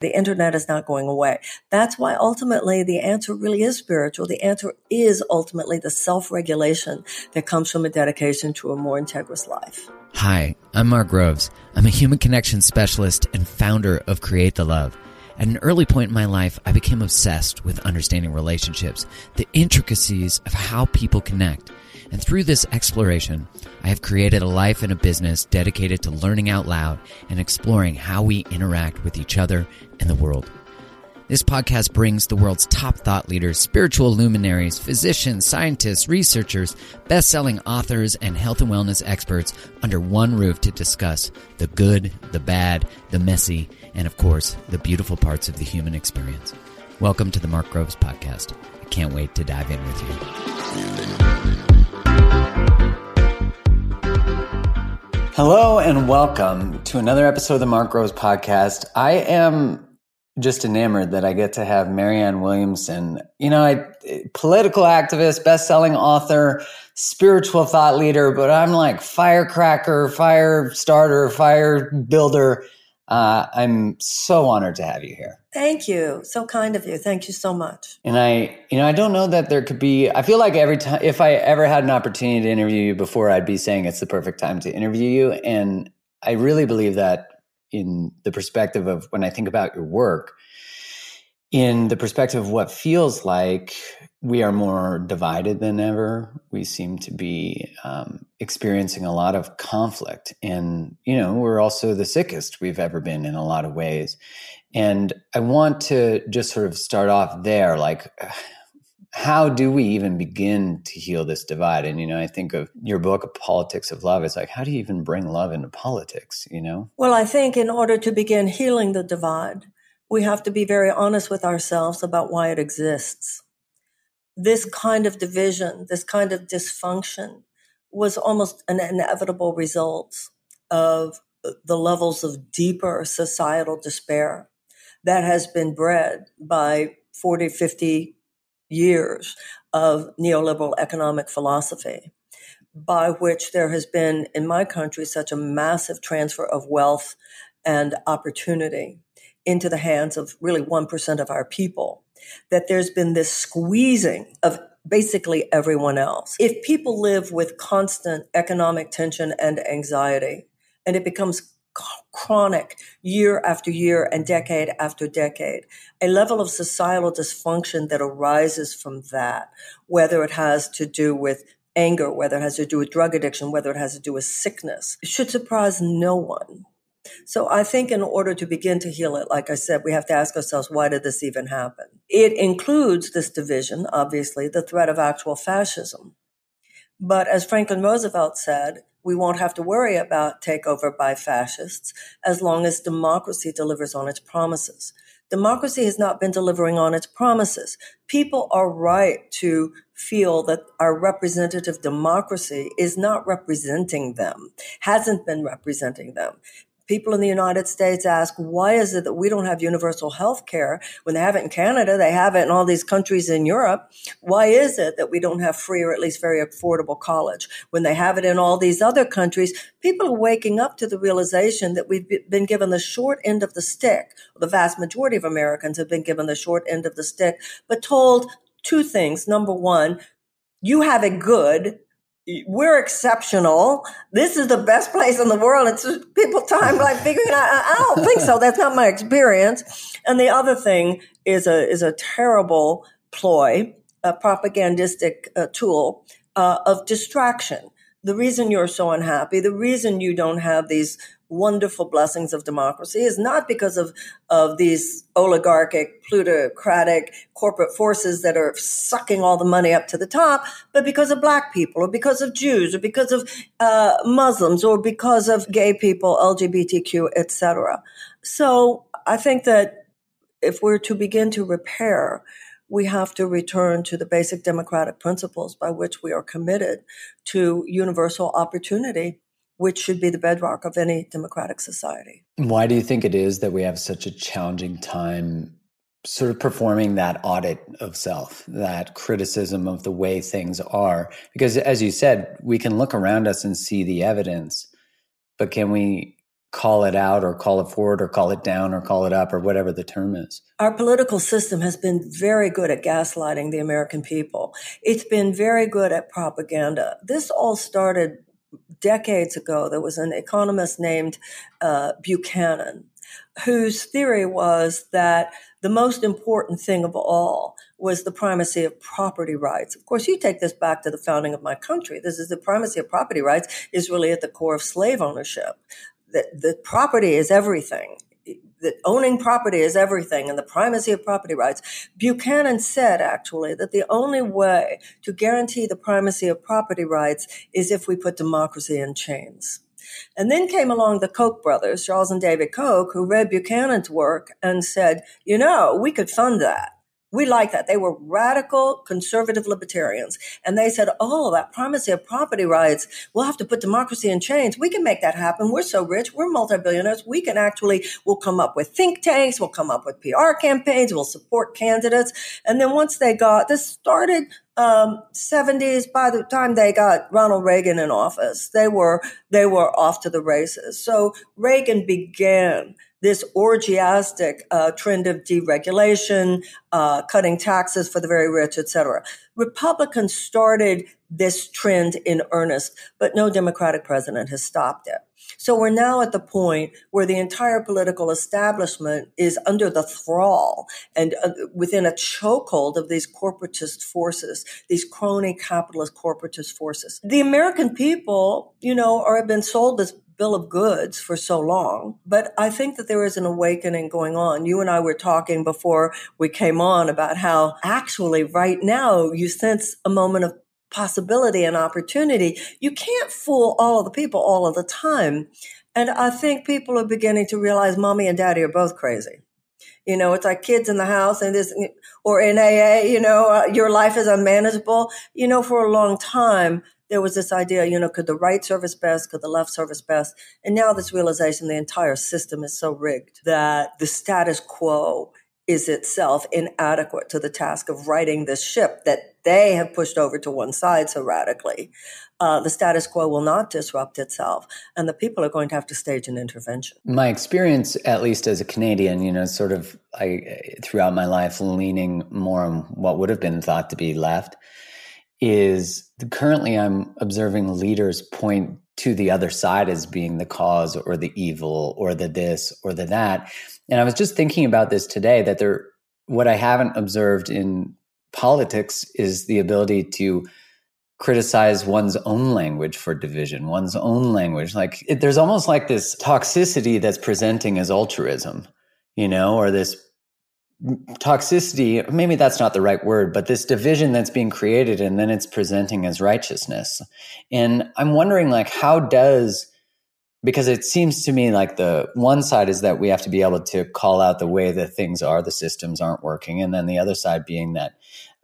The internet is not going away. That's why ultimately the answer really is spiritual. The answer is ultimately the self regulation that comes from a dedication to a more integrous life. Hi, I'm Mark Groves. I'm a human connection specialist and founder of Create the Love. At an early point in my life, I became obsessed with understanding relationships, the intricacies of how people connect. And through this exploration, I have created a life and a business dedicated to learning out loud and exploring how we interact with each other and the world. This podcast brings the world's top thought leaders, spiritual luminaries, physicians, scientists, researchers, best selling authors, and health and wellness experts under one roof to discuss the good, the bad, the messy, and of course, the beautiful parts of the human experience. Welcome to the Mark Groves Podcast. I can't wait to dive in with you. Hello and welcome to another episode of the Mark Groves Podcast. I am just enamored that I get to have Marianne Williamson, you know, I, political activist, best-selling author, spiritual thought leader, but I'm like firecracker, fire starter, fire builder. Uh, I'm so honored to have you here. Thank you. So kind of you. Thank you so much. And I, you know, I don't know that there could be, I feel like every time, if I ever had an opportunity to interview you before, I'd be saying it's the perfect time to interview you. And I really believe that in the perspective of when I think about your work, in the perspective of what feels like we are more divided than ever. We seem to be um, experiencing a lot of conflict. And, you know, we're also the sickest we've ever been in a lot of ways. And I want to just sort of start off there like, how do we even begin to heal this divide? And, you know, I think of your book, Politics of Love. It's like, how do you even bring love into politics, you know? Well, I think in order to begin healing the divide, we have to be very honest with ourselves about why it exists. This kind of division, this kind of dysfunction was almost an inevitable result of the levels of deeper societal despair that has been bred by 40, 50 years of neoliberal economic philosophy, by which there has been in my country such a massive transfer of wealth and opportunity into the hands of really 1% of our people, that there's been this squeezing of basically everyone else. If people live with constant economic tension and anxiety, and it becomes chronic year after year and decade after decade. A level of societal dysfunction that arises from that, whether it has to do with anger, whether it has to do with drug addiction, whether it has to do with sickness, should surprise no one. So I think in order to begin to heal it, like I said, we have to ask ourselves, why did this even happen? It includes this division, obviously, the threat of actual fascism. But as Franklin Roosevelt said, we won't have to worry about takeover by fascists as long as democracy delivers on its promises. Democracy has not been delivering on its promises. People are right to feel that our representative democracy is not representing them, hasn't been representing them people in the United States ask, why is it that we don't have universal health care when they have it in Canada, they have it in all these countries in Europe? Why is it that we don't have free or at least very affordable college when they have it in all these other countries? People are waking up to the realization that we've been given the short end of the stick. The vast majority of Americans have been given the short end of the stick, but told two things. Number one, you have it good we're exceptional. This is the best place in the world. It's people time like figuring out. I don't think so. That's not my experience. And the other thing is a is a terrible ploy, a propagandistic uh, tool uh, of distraction. The reason you're so unhappy, the reason you don't have these wonderful blessings of democracy is not because of, of these oligarchic, plutocratic corporate forces that are sucking all the money up to the top, but because of black people or because of Jews or because of uh, Muslims or because of gay people, LGBTQ, etc. So I think that if we're to begin to repair, we have to return to the basic democratic principles by which we are committed to universal opportunity which should be the bedrock of any democratic society. Why do you think it is that we have such a challenging time sort of performing that audit of self, that criticism of the way things are? Because as you said, we can look around us and see the evidence, but can we call it out or call it forward or call it down or call it up or whatever the term is. Our political system has been very good at gaslighting the American people. It's been very good at propaganda. This all started decades ago, there was an economist named uh, Buchanan whose theory was that the most important thing of all was the primacy of property rights. Of course, you take this back to the founding of my country. This is the primacy of property rights is really at the core of slave ownership. That the property is everything that owning property is everything and the primacy of property rights. Buchanan said actually that the only way to guarantee the primacy of property rights is if we put democracy in chains. And then came along the Koch brothers, Charles and David Koch, who read Buchanan's work and said, you know, we could fund that. We like that. They were radical conservative libertarians. And they said, oh, that primacy of property rights, we'll have to put democracy in chains. We can make that happen. We're so rich. We're multi-billionaires. We can actually, we'll come up with think tanks. We'll come up with PR campaigns. We'll support candidates. And then once they got, this started um, 70s by the time they got Ronald Reagan in office they were they were off to the races so Reagan began this orgiastic uh, trend of deregulation, uh, cutting taxes for the very rich, etc. Republicans started this trend in earnest, but no Democratic president has stopped it. So we're now at the point where the entire political establishment is under the thrall and uh, within a chokehold of these corporatist forces, these crony capitalist corporatist forces. The American people, you know, are have been sold this bill of goods for so long. But I think that there is an awakening going on. You and I were talking before we came on about how actually right now you sense a moment of possibility and opportunity. You can't fool all of the people all of the time. And I think people are beginning to realize mommy and daddy are both crazy. You know, it's like kids in the house and this, or in AA, you know, uh, your life is unmanageable. You know, for a long time, there was this idea, you know, could the right service best? Could the left service best? And now this realization the entire system is so rigged that the status quo is itself inadequate to the task of righting this ship that they have pushed over to one side so radically. Uh, the status quo will not disrupt itself, and the people are going to have to stage an intervention. My experience, at least as a Canadian, you know, sort of I throughout my life leaning more on what would have been thought to be left, is currently I'm observing leaders point to the other side as being the cause or the evil or the this or the that. And I was just thinking about this today that there, what I haven't observed in politics is the ability to criticize one's own language for division, one's own language. Like it, there's almost like this toxicity that's presenting as altruism, you know, or this toxicity maybe that's not the right word but this division that's being created and then it's presenting as righteousness. And i'm wondering like how does because it seems to me like the one side is that we have to be able to call out the way that things are the systems aren't working and then the other side being that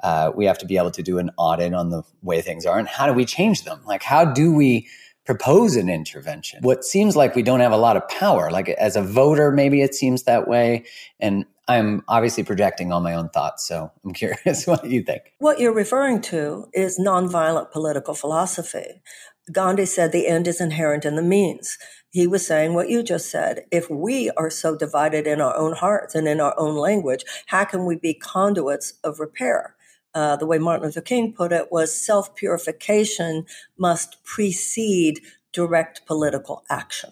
uh, we have to be able to do an audit on the way things are and how do we change them? Like how do we propose an intervention? What seems like we don't have a lot of power like as a voter maybe it seems that way and I'm obviously projecting all my own thoughts, so I'm curious what you think. What you're referring to is nonviolent political philosophy. Gandhi said the end is inherent in the means. He was saying what you just said. If we are so divided in our own hearts and in our own language, how can we be conduits of repair? Uh, the way Martin Luther King put it was self purification must precede direct political action.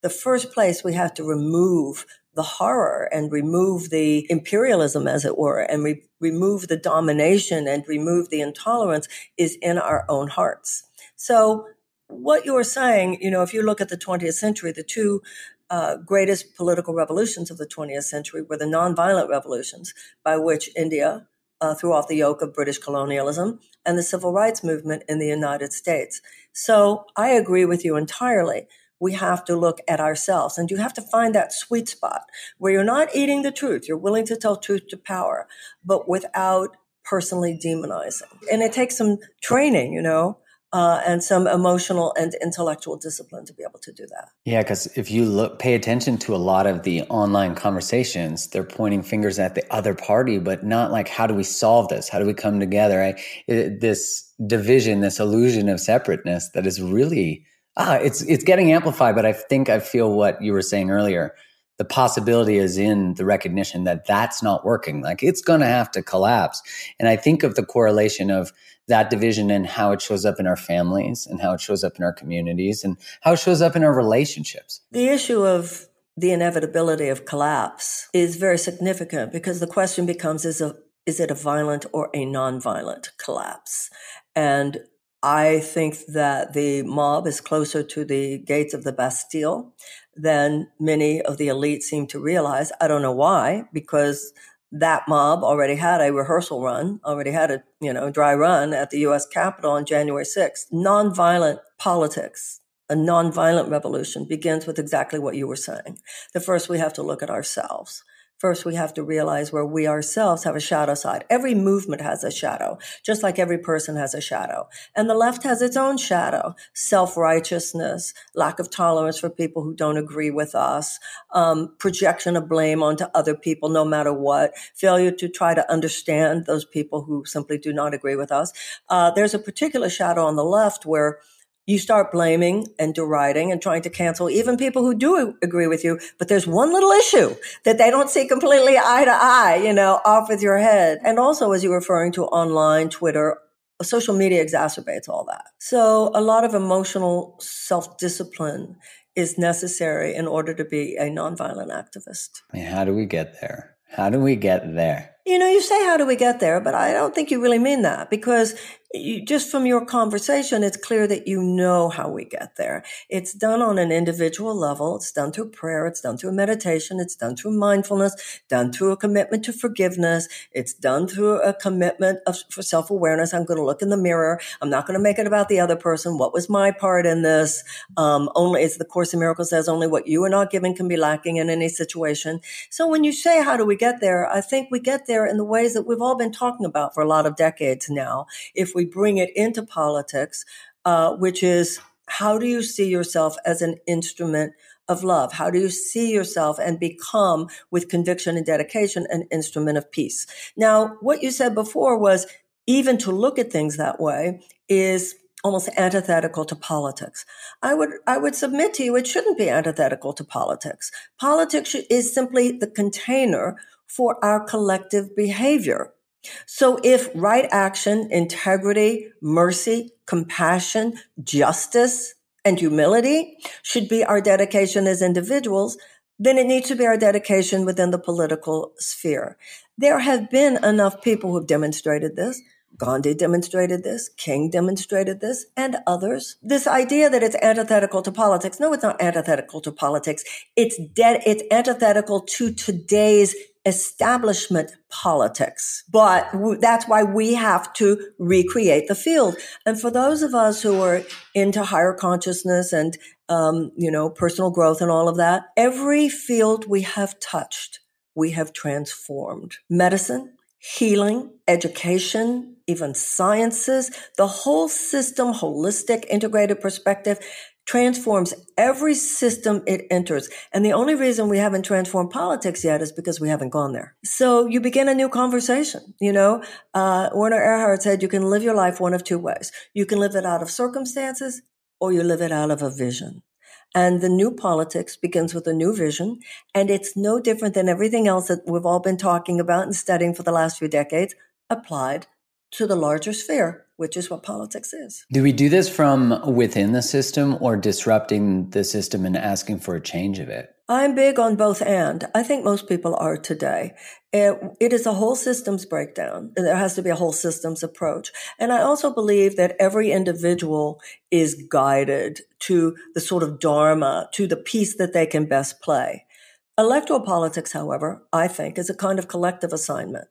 The first place we have to remove the horror and remove the imperialism, as it were, and re- remove the domination and remove the intolerance is in our own hearts. So, what you're saying, you know, if you look at the 20th century, the two uh, greatest political revolutions of the 20th century were the nonviolent revolutions by which India uh, threw off the yoke of British colonialism and the civil rights movement in the United States. So I agree with you entirely we have to look at ourselves and you have to find that sweet spot where you're not eating the truth. You're willing to tell truth to power, but without personally demonizing. And it takes some training, you know, uh, and some emotional and intellectual discipline to be able to do that. Yeah, because if you look, pay attention to a lot of the online conversations, they're pointing fingers at the other party, but not like how do we solve this? How do we come together? I, it, this division, this illusion of separateness that is really ah, it's it's getting amplified. But I think I feel what you were saying earlier. The possibility is in the recognition that that's not working. Like it's going to have to collapse. And I think of the correlation of that division and how it shows up in our families and how it shows up in our communities and how it shows up in our relationships. The issue of the inevitability of collapse is very significant because the question becomes is a is it a violent or a nonviolent collapse? And I think that the mob is closer to the gates of the Bastille than many of the elite seem to realize. I don't know why, because that mob already had a rehearsal run, already had a you know dry run at the U.S. Capitol on January 6th. Nonviolent politics, a nonviolent revolution begins with exactly what you were saying. The first, we have to look at ourselves. First, we have to realize where we ourselves have a shadow side. Every movement has a shadow, just like every person has a shadow. And the left has its own shadow self righteousness, lack of tolerance for people who don't agree with us, um, projection of blame onto other people no matter what, failure to try to understand those people who simply do not agree with us. Uh, there's a particular shadow on the left where you start blaming and deriding and trying to cancel even people who do agree with you. But there's one little issue that they don't see completely eye to eye, you know, off with your head. And also, as you're referring to online, Twitter, social media exacerbates all that. So a lot of emotional self discipline is necessary in order to be a nonviolent activist. How do we get there? How do we get there? You know, you say, how do we get there? But I don't think you really mean that because you, just from your conversation, it's clear that you know how we get there. It's done on an individual level. It's done through prayer. It's done through meditation. It's done through mindfulness, done through a commitment to forgiveness. It's done through a commitment of, for self awareness. I'm going to look in the mirror. I'm not going to make it about the other person. What was my part in this? Um, only, as the Course in Miracles says, only what you are not giving can be lacking in any situation. So when you say, how do we get there? I think we get there in the ways that we've all been talking about for a lot of decades now. If we we bring it into politics, uh, which is how do you see yourself as an instrument of love? How do you see yourself and become, with conviction and dedication, an instrument of peace? Now, what you said before was even to look at things that way is almost antithetical to politics. I would, I would submit to you it shouldn't be antithetical to politics. Politics is simply the container for our collective behavior. So if right action, integrity, mercy, compassion, justice, and humility should be our dedication as individuals, then it needs to be our dedication within the political sphere. There have been enough people who have demonstrated this. Gandhi demonstrated this, King demonstrated this, and others. This idea that it's antithetical to politics. No, it's not antithetical to politics. It's dead. It's antithetical to today's establishment politics. But that's why we have to recreate the field. And for those of us who are into higher consciousness and, um, you know, personal growth and all of that, every field we have touched, we have transformed. Medicine, healing, education, even sciences, the whole system, holistic, integrated perspective transforms every system it enters. And the only reason we haven't transformed politics yet is because we haven't gone there. So you begin a new conversation. You know, uh, Werner Erhard said you can live your life one of two ways. You can live it out of circumstances or you live it out of a vision. And the new politics begins with a new vision. And it's no different than everything else that we've all been talking about and studying for the last few decades applied to the larger sphere, which is what politics is. Do we do this from within the system or disrupting the system and asking for a change of it? I'm big on both and. I think most people are today. It, it is a whole systems breakdown. There has to be a whole systems approach. And I also believe that every individual is guided to the sort of dharma, to the piece that they can best play. Electoral politics, however, I think is a kind of collective assignment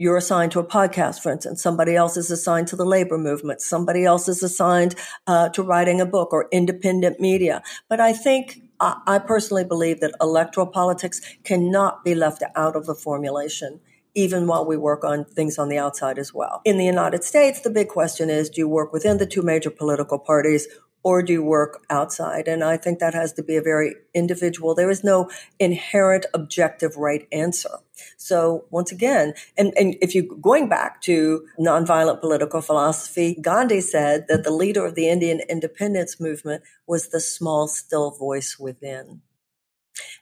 you're assigned to a podcast, for instance. Somebody else is assigned to the labor movement. Somebody else is assigned uh, to writing a book or independent media. But I think I, I personally believe that electoral politics cannot be left out of the formulation even while we work on things on the outside as well. In the United States, the big question is, do you work within the two major political parties or do you work outside? And I think that has to be a very individual. There is no inherent objective right answer. So once again, and, and if you going back to nonviolent political philosophy, Gandhi said that the leader of the Indian independence movement was the small, still voice within.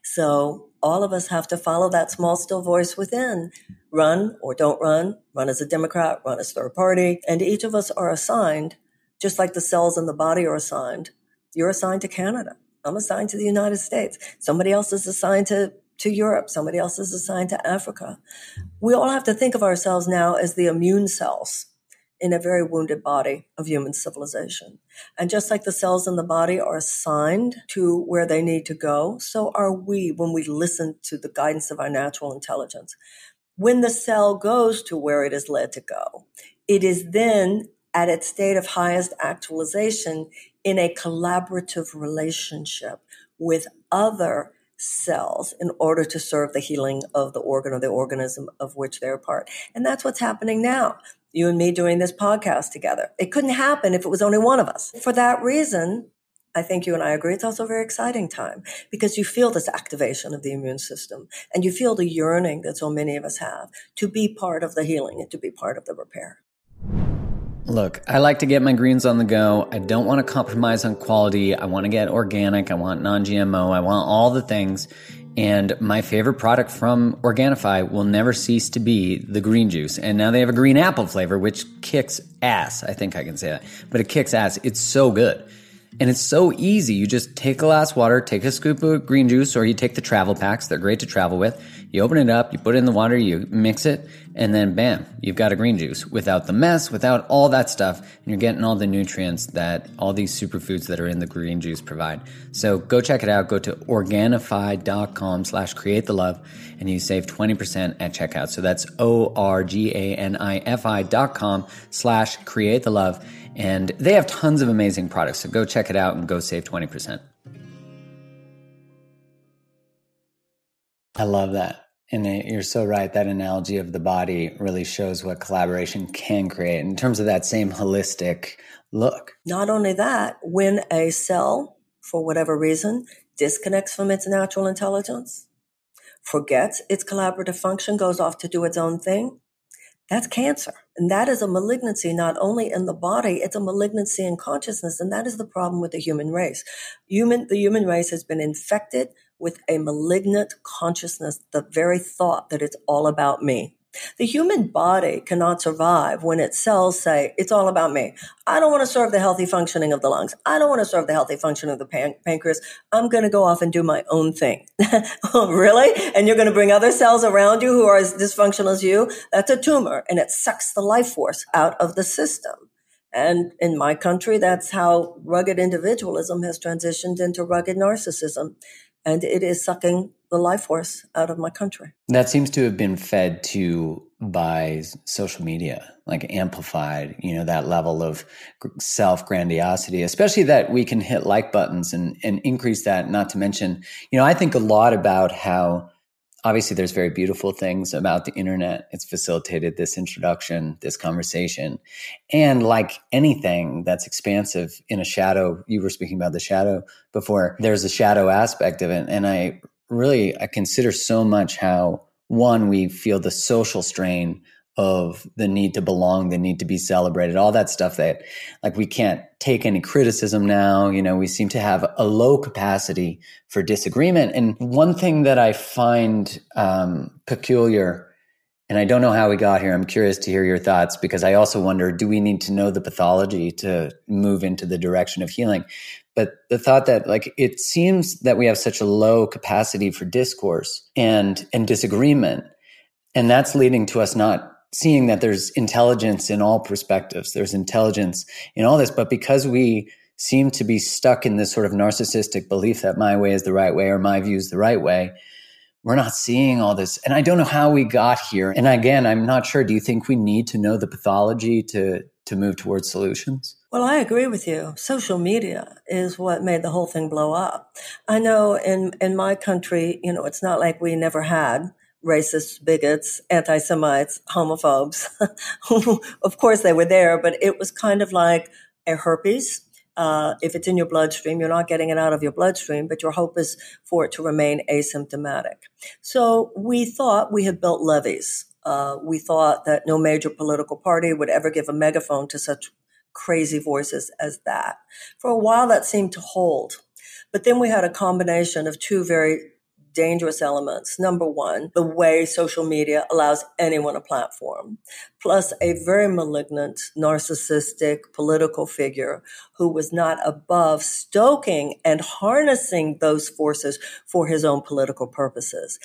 So all of us have to follow that small, still voice within. Run or don't run, run as a Democrat, run as third party. And each of us are assigned just like the cells in the body are assigned. You're assigned to Canada. I'm assigned to the United States. Somebody else is assigned to, to Europe. Somebody else is assigned to Africa. We all have to think of ourselves now as the immune cells in a very wounded body of human civilization. And just like the cells in the body are assigned to where they need to go, so are we when we listen to the guidance of our natural intelligence. When the cell goes to where it is led to go, it is then at its state of highest actualization in a collaborative relationship with other cells in order to serve the healing of the organ or the organism of which they're a part. And that's what's happening now. You and me doing this podcast together. It couldn't happen if it was only one of us. For that reason, I think you and I agree it's also a very exciting time because you feel this activation of the immune system and you feel the yearning that so many of us have to be part of the healing and to be part of the repair. Look, I like to get my greens on the go. I don't want to compromise on quality. I want to get organic. I want non GMO. I want all the things. And my favorite product from Organifi will never cease to be the green juice. And now they have a green apple flavor, which kicks ass. I think I can say that. But it kicks ass. It's so good. And it's so easy. You just take a glass of water, take a scoop of green juice, or you take the travel packs. They're great to travel with. You open it up, you put it in the water, you mix it, and then bam, you've got a green juice without the mess, without all that stuff. And you're getting all the nutrients that all these superfoods that are in the green juice provide. So go check it out. Go to Organifi.com slash create the love and you save 20% at checkout. So that's O-R-G-A-N-I-F-I dot com slash create the love. And they have tons of amazing products. So go check it out and go save 20%. I love that. And you're so right. That analogy of the body really shows what collaboration can create in terms of that same holistic look. Not only that, when a cell, for whatever reason, disconnects from its natural intelligence, forgets its collaborative function, goes off to do its own thing, that's cancer. And that is a malignancy not only in the body, it's a malignancy in consciousness. And that is the problem with the human race. Human, the human race has been infected with a malignant consciousness, the very thought that it's all about me. The human body cannot survive when its cells say, it's all about me. I don't want to serve the healthy functioning of the lungs. I don't want to serve the healthy function of the pan- pancreas. I'm going to go off and do my own thing. oh, really? And you're going to bring other cells around you who are as dysfunctional as you? That's a tumor and it sucks the life force out of the system. And in my country, that's how rugged individualism has transitioned into rugged narcissism and it is sucking the life force out of my country. That seems to have been fed to by social media, like amplified, you know, that level of self grandiosity, especially that we can hit like buttons and, and increase that. Not to mention, you know, I think a lot about how obviously there's very beautiful things about the internet. It's facilitated this introduction, this conversation. And like anything that's expansive in a shadow, you were speaking about the shadow before, there's a shadow aspect of it. And I really, I consider so much how one, we feel the social strain of the need to belong, the need to be celebrated, all that stuff that like we can't take any criticism now. You know, we seem to have a low capacity for disagreement. And one thing that I find um, peculiar, and I don't know how we got here, I'm curious to hear your thoughts because I also wonder do we need to know the pathology to move into the direction of healing? But the thought that like it seems that we have such a low capacity for discourse and and disagreement and that's leading to us not seeing that there's intelligence in all perspectives, there's intelligence in all this. But because we seem to be stuck in this sort of narcissistic belief that my way is the right way or my view is the right way, we're not seeing all this. And I don't know how we got here. And again, I'm not sure. Do you think we need to know the pathology to, to move towards solutions? Well, I agree with you. Social media is what made the whole thing blow up. I know in, in my country, you know, it's not like we never had racists, bigots, anti Semites, homophobes. of course, they were there, but it was kind of like a herpes. Uh, if it's in your bloodstream, you're not getting it out of your bloodstream, but your hope is for it to remain asymptomatic. So we thought we had built levees. Uh, we thought that no major political party would ever give a megaphone to such crazy voices as that. For a while, that seemed to hold. But then we had a combination of two very dangerous elements. Number one, the way social media allows anyone a platform, plus a very malignant, narcissistic political figure who was not above stoking and harnessing those forces for his own political purposes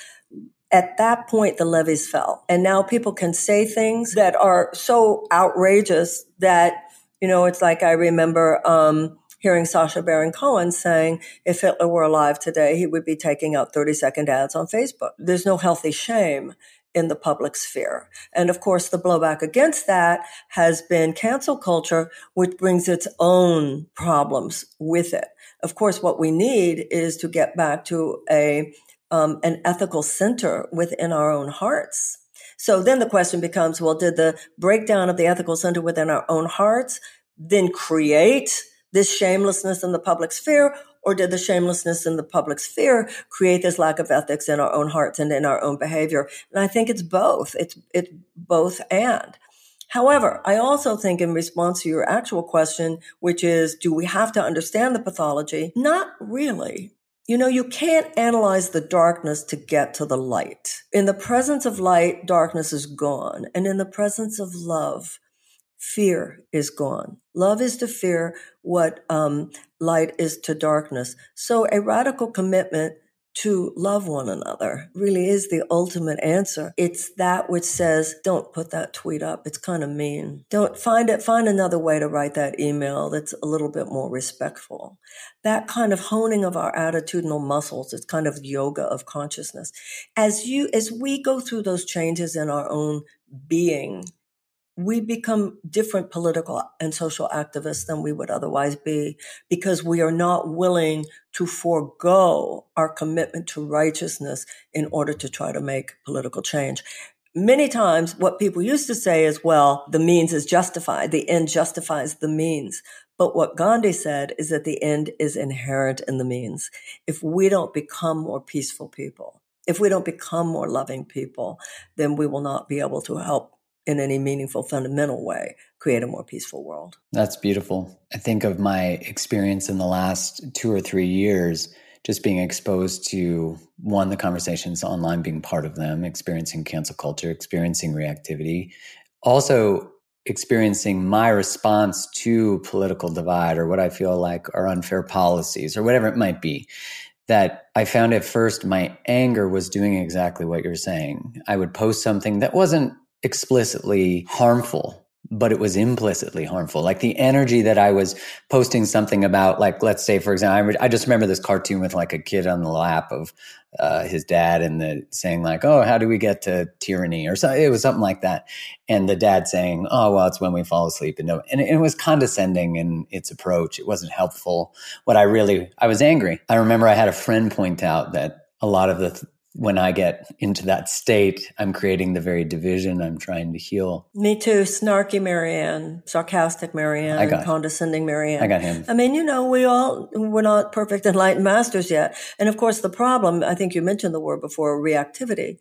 at that point the levees fell and now people can say things that are so outrageous that you know it's like i remember um, hearing Sacha Baron Cohen saying if Hitler were alive today, he would be taking out 30 second ads on Facebook. There's no healthy shame in the public sphere. And of course, the blowback against that has been cancel culture, which brings its own problems with it. Of course, what we need is to get back to a um, an ethical center within our own hearts. So then the question becomes, well, did the breakdown of the ethical center within our own hearts then create this shamelessness in the public sphere, or did the shamelessness in the public sphere create this lack of ethics in our own hearts and in our own behavior? And I think it's both. It's it's both and. However, I also think in response to your actual question, which is, do we have to understand the pathology? Not really. You know, you can't analyze the darkness to get to the light. In the presence of light, darkness is gone. And in the presence of love, fear is gone. Love is to fear what um, light is to darkness. So a radical commitment to love one another really is the ultimate answer. It's that which says, don't put that tweet up. It's kind of mean. Don't find it, find another way to write that email that's a little bit more respectful. That kind of honing of our attitudinal muscles. It's kind of yoga of consciousness. As you, as we go through those changes in our own being, we become different political and social activists than we would otherwise be because we are not willing to forego our commitment to righteousness in order to try to make political change. Many times what people used to say is, well, the means is justified. The end justifies the means. But what Gandhi said is that the end is inherent in the means. If we don't become more peaceful people, if we don't become more loving people, then we will not be able to help in any meaningful, fundamental way, create a more peaceful world. That's beautiful. I think of my experience in the last two or three years, just being exposed to one, the conversations online, being part of them, experiencing cancel culture, experiencing reactivity, also experiencing my response to political divide or what I feel like are unfair policies or whatever it might be. That I found at first my anger was doing exactly what you're saying. I would post something that wasn't explicitly harmful but it was implicitly harmful. Like the energy that I was posting something about, like, let's say, for example, I, re- I just remember this cartoon with like a kid on the lap of uh, his dad and the saying like, "Oh, how do we get to tyranny?" or something. It was something like that, and the dad saying, "Oh, well, it's when we fall asleep." And, no, and it, it was condescending in its approach. It wasn't helpful. What I really, I was angry. I remember I had a friend point out that a lot of the th- when I get into that state, I'm creating the very division I'm trying to heal. Me too. Snarky Marianne, sarcastic Marianne, I got condescending Marianne. I got him. I mean, you know, we all, we're not perfect enlightened masters yet. And of course, the problem, I think you mentioned the word before, reactivity.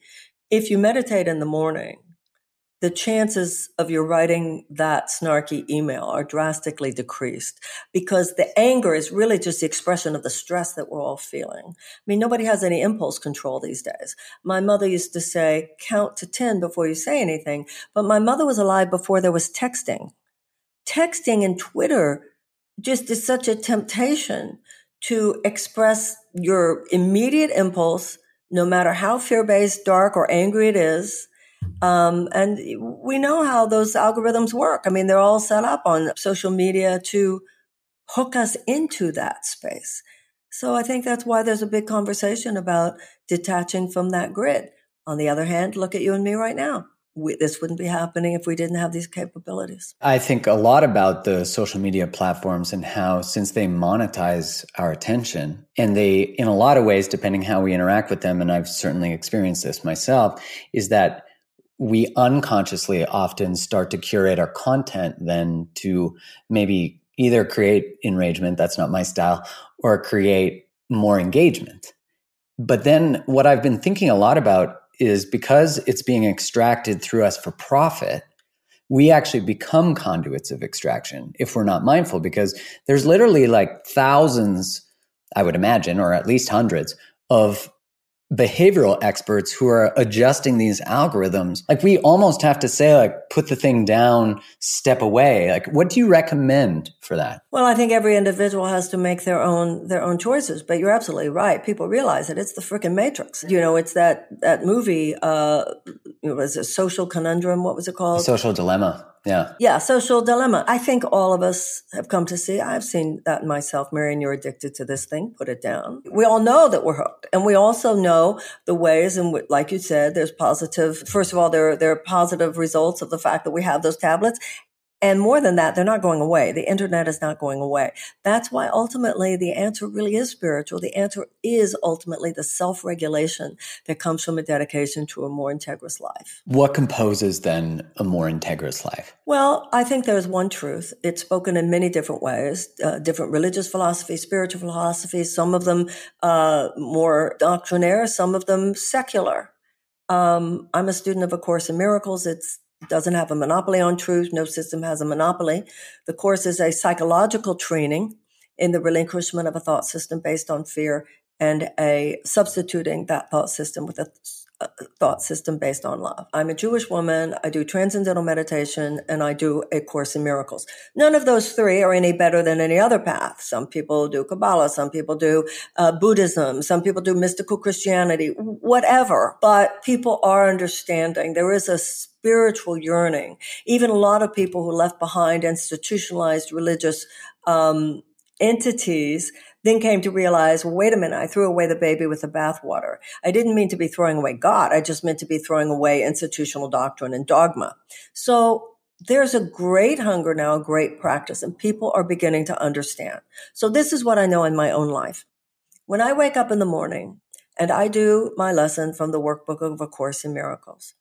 If you meditate in the morning, the chances of you writing that snarky email are drastically decreased because the anger is really just the expression of the stress that we're all feeling. I mean, nobody has any impulse control these days. My mother used to say, count to 10 before you say anything, but my mother was alive before there was texting. Texting and Twitter just is such a temptation to express your immediate impulse, no matter how fear based, dark, or angry it is um, and we know how those algorithms work. I mean, they're all set up on social media to hook us into that space. So I think that's why there's a big conversation about detaching from that grid. On the other hand, look at you and me right now. We, this wouldn't be happening if we didn't have these capabilities. I think a lot about the social media platforms and how, since they monetize our attention, and they, in a lot of ways, depending how we interact with them, and I've certainly experienced this myself, is that we unconsciously often start to curate our content then to maybe either create enragement, that's not my style, or create more engagement. But then what I've been thinking a lot about is because it's being extracted through us for profit, we actually become conduits of extraction if we're not mindful, because there's literally like thousands, I would imagine, or at least hundreds of behavioral experts who are adjusting these algorithms like we almost have to say like put the thing down step away. Like what do you recommend for that? Well i think every individual has to make their own their own choices but you're absolutely right. People realize it it's the freaking matrix. You know it's that that movie uh it was a social conundrum what was it called? Social dilemma yeah. Yeah. Social dilemma. I think all of us have come to see, I've seen that myself. Marianne, you're addicted to this thing. Put it down. We all know that we're hooked. And we also know the ways which, like you said, there's positive, first of all, there, there are positive results of the fact that we have those tablets. And more than that, they're not going away. The internet is not going away. That's why ultimately the answer really is spiritual. The answer is ultimately the self regulation that comes from a dedication to a more integrous life. What composes then a more integrous life? Well, I think there's one truth. It's spoken in many different ways, uh, different religious philosophies, spiritual philosophies, some of them uh, more doctrinaire, some of them secular. Um, I'm a student of A Course in Miracles. It's doesn't have a monopoly on truth. No system has a monopoly. The course is a psychological training in the relinquishment of a thought system based on fear and a substituting that thought system with a thought system based on love. I'm a Jewish woman. I do transcendental meditation and I do a course in miracles. None of those three are any better than any other path. Some people do Kabbalah. Some people do uh, Buddhism. Some people do mystical Christianity, whatever. But people are understanding there is a spiritual yearning. Even a lot of people who left behind institutionalized religious um, entities then came to realize, well, wait a minute, I threw away the baby with the bathwater. I didn't mean to be throwing away God. I just meant to be throwing away institutional doctrine and dogma. So there's a great hunger now, a great practice, and people are beginning to understand. So this is what I know in my own life. When I wake up in the morning and I do my lesson from the workbook of A Course in Miracles,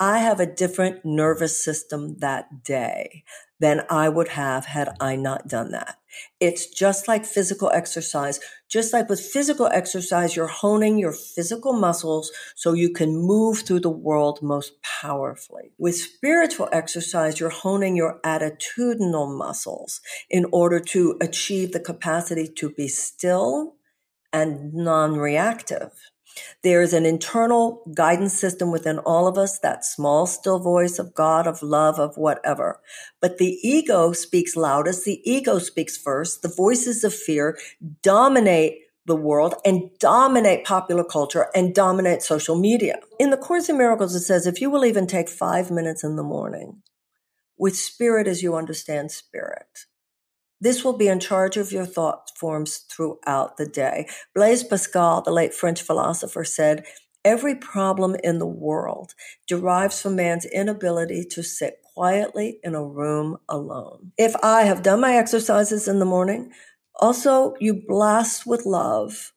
I have a different nervous system that day than I would have had I not done that. It's just like physical exercise. Just like with physical exercise, you're honing your physical muscles so you can move through the world most powerfully. With spiritual exercise, you're honing your attitudinal muscles in order to achieve the capacity to be still and non-reactive. There is an internal guidance system within all of us, that small, still voice of God, of love, of whatever. But the ego speaks loudest. The ego speaks first. The voices of fear dominate the world and dominate popular culture and dominate social media. In the Course in Miracles, it says, if you will even take five minutes in the morning with spirit as you understand spirit. This will be in charge of your thought forms throughout the day. Blaise Pascal, the late French philosopher, said, Every problem in the world derives from man's inability to sit quietly in a room alone. If I have done my exercises in the morning, also you blast with love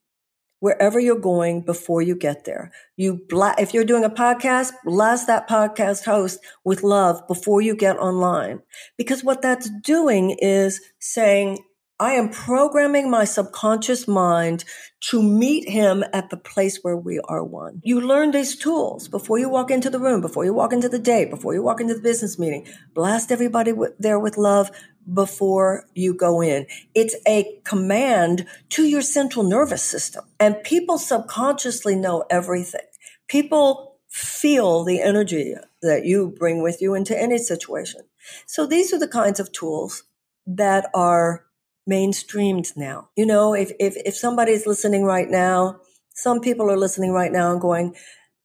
wherever you're going before you get there. You bla- if you're doing a podcast, blast that podcast host with love before you get online. Because what that's doing is saying, I am programming my subconscious mind to meet him at the place where we are one. You learn these tools before you walk into the room, before you walk into the date, before you walk into the business meeting. Blast everybody there with love before you go in. It's a command to your central nervous system. And people subconsciously know everything. People feel the energy that you bring with you into any situation. So these are the kinds of tools that are mainstreamed now. You know, if, if, if somebody's listening right now, some people are listening right now and going,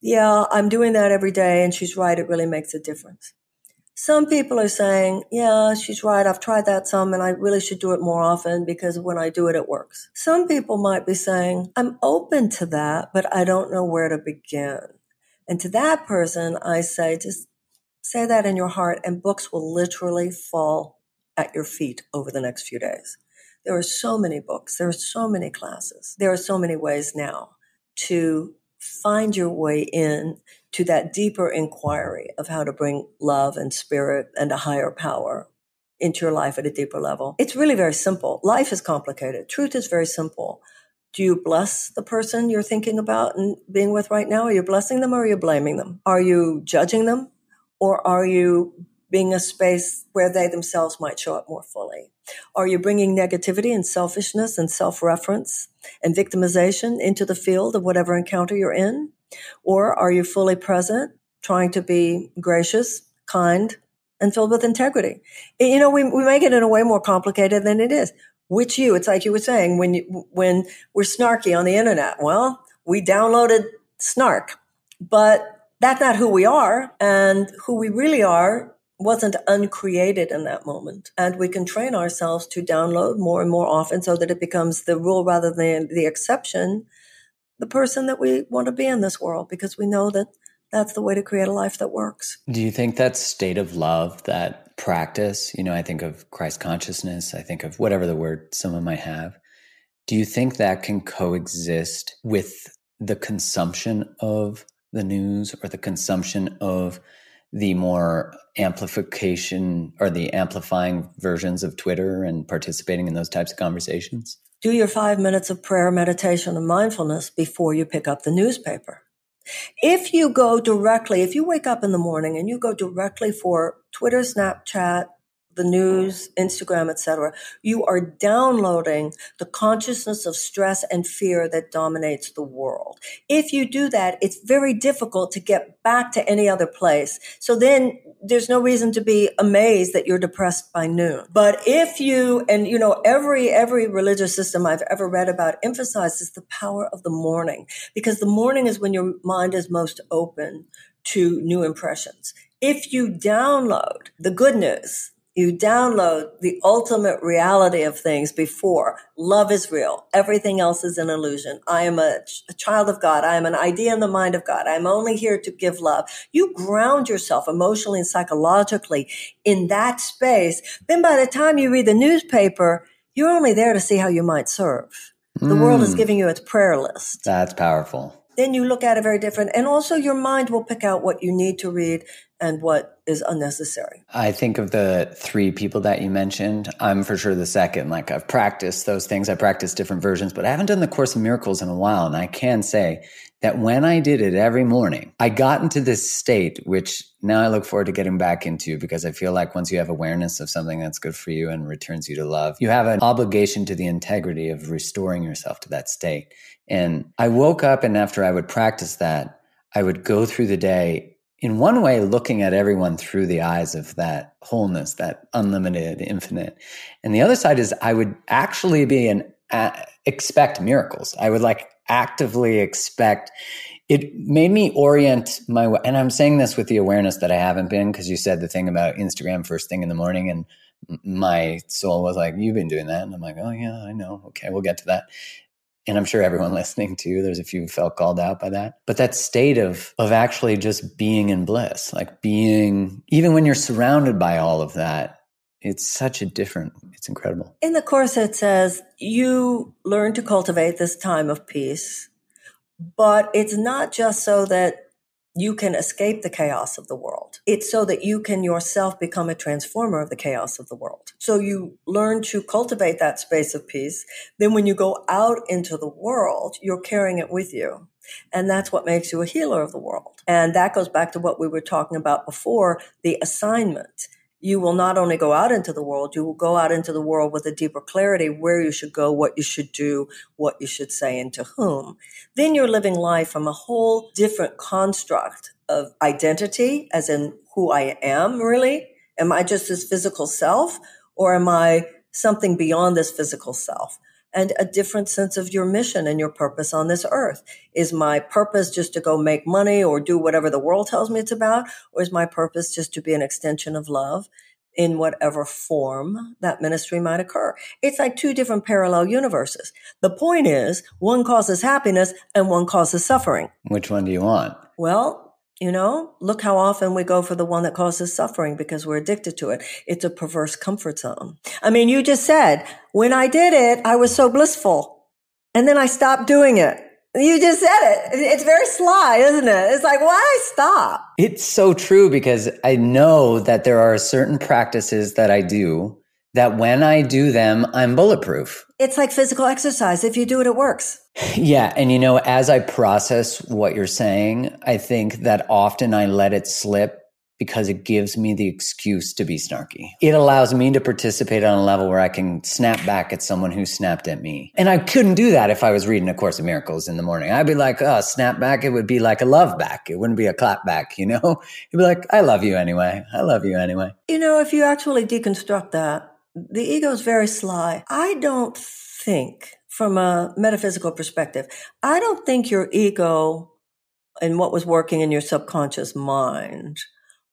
yeah, I'm doing that every day. And she's right. It really makes a difference. Some people are saying, yeah, she's right. I've tried that some and I really should do it more often because when I do it, it works. Some people might be saying, I'm open to that, but I don't know where to begin. And to that person, I say, just say that in your heart and books will literally fall at your feet over the next few days. There are so many books. There are so many classes. There are so many ways now to find your way in to that deeper inquiry of how to bring love and spirit and a higher power into your life at a deeper level. It's really very simple. Life is complicated. Truth is very simple. Do you bless the person you're thinking about and being with right now? Are you blessing them or are you blaming them? Are you judging them or are you being a space where they themselves might show up more fully? Are you bringing negativity and selfishness and self reference and victimization into the field of whatever encounter you're in? Or are you fully present, trying to be gracious, kind, and filled with integrity? You know, we, we make it in a way more complicated than it is. Which you? It's like you were saying when you, when we're snarky on the internet. Well, we downloaded snark, but that's not who we are. And who we really are wasn't uncreated in that moment. And we can train ourselves to download more and more often so that it becomes the rule rather than the exception the person that we want to be in this world because we know that that's the way to create a life that works. Do you think that state of love, that practice, you know, I think of Christ consciousness, I think of whatever the word someone might have. Do you think that can coexist with the consumption of the news or the consumption of the more amplification or the amplifying versions of Twitter and participating in those types of conversations? Do your five minutes of prayer, meditation, and mindfulness before you pick up the newspaper. If you go directly, if you wake up in the morning and you go directly for Twitter, Snapchat, the news, Instagram, etc., you are downloading the consciousness of stress and fear that dominates the world. If you do that, it's very difficult to get back to any other place. So then there's no reason to be amazed that you're depressed by noon. But if you, and you know, every, every religious system I've ever read about emphasizes the power of the morning because the morning is when your mind is most open to new impressions. If you download the good news, you download the ultimate reality of things before love is real. Everything else is an illusion. I am a, ch- a, child of God. I am an idea in the mind of God. I'm only here to give love. You ground yourself emotionally and psychologically in that space. Then by the time you read the newspaper, you're only there to see how you might serve. The mm. world is hmm. giving you its prayer list. That's powerful then you look at it very different. And also your mind will pick out what you need to read and what is unnecessary. I think of the three people that you mentioned. I'm for sure the second. Like I've practiced those things. I practiced different versions, but I haven't done the Course in Miracles in a while. And I can say that when I did it every morning, I got into this state, which now I look forward to getting back into because I feel like once you have awareness of something that's good for you and returns you to love, you have an obligation to the integrity of restoring yourself to that state. And I woke up and after I would practice that, I would go through the day in one way looking at everyone through the eyes of that wholeness, that unlimited infinite. And the other side is I would actually be an uh, expect miracles. I would like actively expect it made me orient my way. and i'm saying this with the awareness that i haven't been because you said the thing about instagram first thing in the morning and my soul was like you've been doing that and i'm like oh yeah i know okay we'll get to that and i'm sure everyone listening too there's a few who felt called out by that but that state of of actually just being in bliss like being even when you're surrounded by all of that it's such a different it's incredible. In the course it says you learn to cultivate this time of peace but it's not just so that you can escape the chaos of the world. It's so that you can yourself become a transformer of the chaos of the world. So you learn to cultivate that space of peace. Then when you go out into the world, you're carrying it with you. And that's what makes you a healer of the world. And that goes back to what we were talking about before, the assignment you will not only go out into the world, you will go out into the world with a deeper clarity where you should go, what you should do, what you should say, and to whom. Then you're living life from a whole different construct of identity, as in who I am, really. Am I just this physical self, or am I something beyond this physical self? And a different sense of your mission and your purpose on this earth. Is my purpose just to go make money or do whatever the world tells me it's about? Or is my purpose just to be an extension of love in whatever form that ministry might occur? It's like two different parallel universes. The point is one causes happiness and one causes suffering. Which one do you want? Well, you know, look how often we go for the one that causes suffering because we're addicted to it. It's a perverse comfort zone. I mean, you just said, when I did it, I was so blissful. And then I stopped doing it. You just said it. It's very sly, isn't it? It's like, why stop? It's so true because I know that there are certain practices that I do that when I do them, I'm bulletproof. It's like physical exercise. If you do it, it works. Yeah. And you know, as I process what you're saying, I think that often I let it slip because it gives me the excuse to be snarky. It allows me to participate on a level where I can snap back at someone who snapped at me. And I couldn't do that if I was reading A Course in Miracles in the morning. I'd be like, oh, snap back. It would be like a love back. It wouldn't be a clap back, you know? It'd be like, I love you anyway. I love you anyway. You know, if you actually deconstruct that, the ego is very sly. I don't think, from a metaphysical perspective, I don't think your ego and what was working in your subconscious mind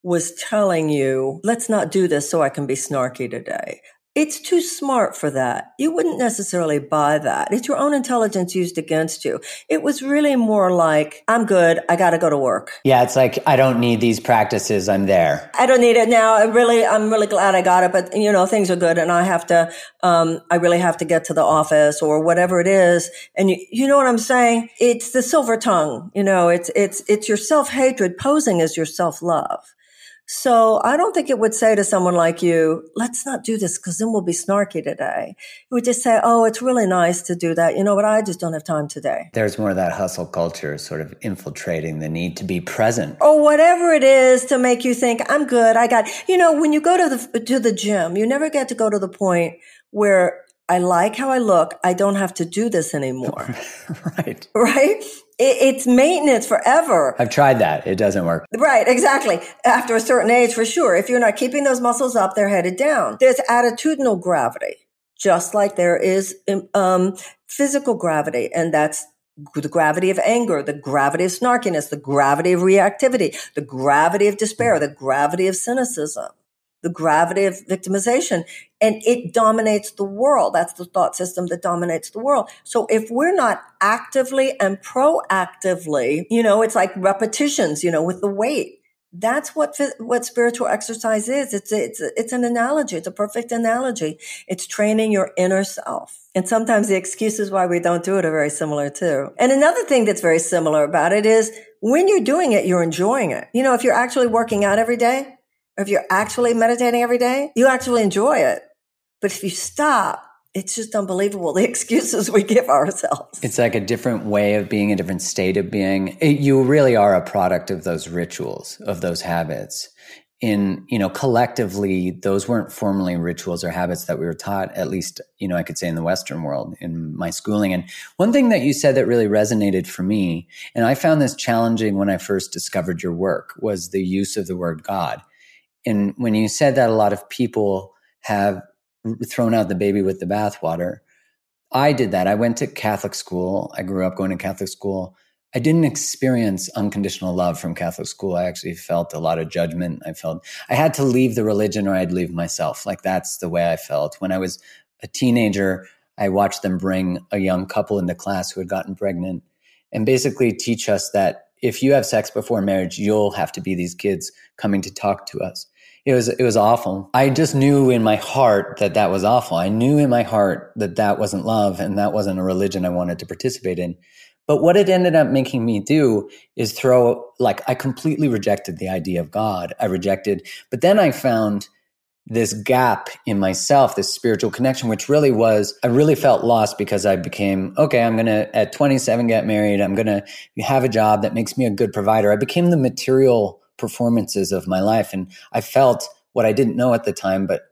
was telling you, let's not do this so I can be snarky today. It's too smart for that. You wouldn't necessarily buy that. It's your own intelligence used against you. It was really more like, I'm good. I got to go to work. Yeah. It's like, I don't need these practices. I'm there. I don't need it now. I really, I'm really glad I got it, but you know, things are good and I have to, um, I really have to get to the office or whatever it is. And you, you know what I'm saying? It's the silver tongue. You know, it's, it's, it's your self hatred posing as your self love. So I don't think it would say to someone like you, let's not do this because then we'll be snarky today. It would just say, oh, it's really nice to do that. You know what? I just don't have time today. There's more of that hustle culture sort of infiltrating the need to be present. Or whatever it is to make you think, I'm good. I got, you know, when you go to the, to the gym, you never get to go to the point where I like how I look. I don't have to do this anymore. right. Right? It's maintenance forever. I've tried that. It doesn't work. Right, exactly. After a certain age, for sure. If you're not keeping those muscles up, they're headed down. There's attitudinal gravity, just like there is um, physical gravity. And that's the gravity of anger, the gravity of snarkiness, the gravity of reactivity, the gravity of despair, the gravity of cynicism the gravity of victimization and it dominates the world. That's the thought system that dominates the world. So if we're not actively and proactively, you know, it's like repetitions, you know, with the weight. That's what what spiritual exercise is. It's it's it's an analogy. It's a perfect analogy. It's training your inner self. And sometimes the excuses why we don't do it are very similar too. And another thing that's very similar about it is when you're doing it, you're enjoying it. You know, if you're actually working out every day, or if you're actually meditating every day, you actually enjoy it. But if you stop, it's just unbelievable the excuses we give ourselves. It's like a different way of being, a different state of being. It, you really are a product of those rituals, of those habits. In, you know, collectively, those weren't formally rituals or habits that we were taught, at least, you know, I could say in the Western world, in my schooling. And one thing that you said that really resonated for me, and I found this challenging when I first discovered your work, was the use of the word God and when you said that a lot of people have thrown out the baby with the bathwater, I did that. I went to Catholic school. I grew up going to Catholic school. I didn't experience unconditional love from Catholic school. I actually felt a lot of judgment. I felt I had to leave the religion or I'd leave myself. Like that's the way I felt. When I was a teenager, I watched them bring a young couple into class who had gotten pregnant and basically teach us that if you have sex before marriage, you'll have to be these kids coming to talk to us. It was it was awful. I just knew in my heart that that was awful. I knew in my heart that that wasn't love and that wasn't a religion I wanted to participate in. But what it ended up making me do is throw, like, I completely rejected the idea of God. I rejected, but then I found this gap in myself, this spiritual connection, which really was, I really felt lost because I became, okay, I'm going to, at 27, get married. I'm going to have a job that makes me a good provider. I became the material performances of my life. And I felt what I didn't know at the time, but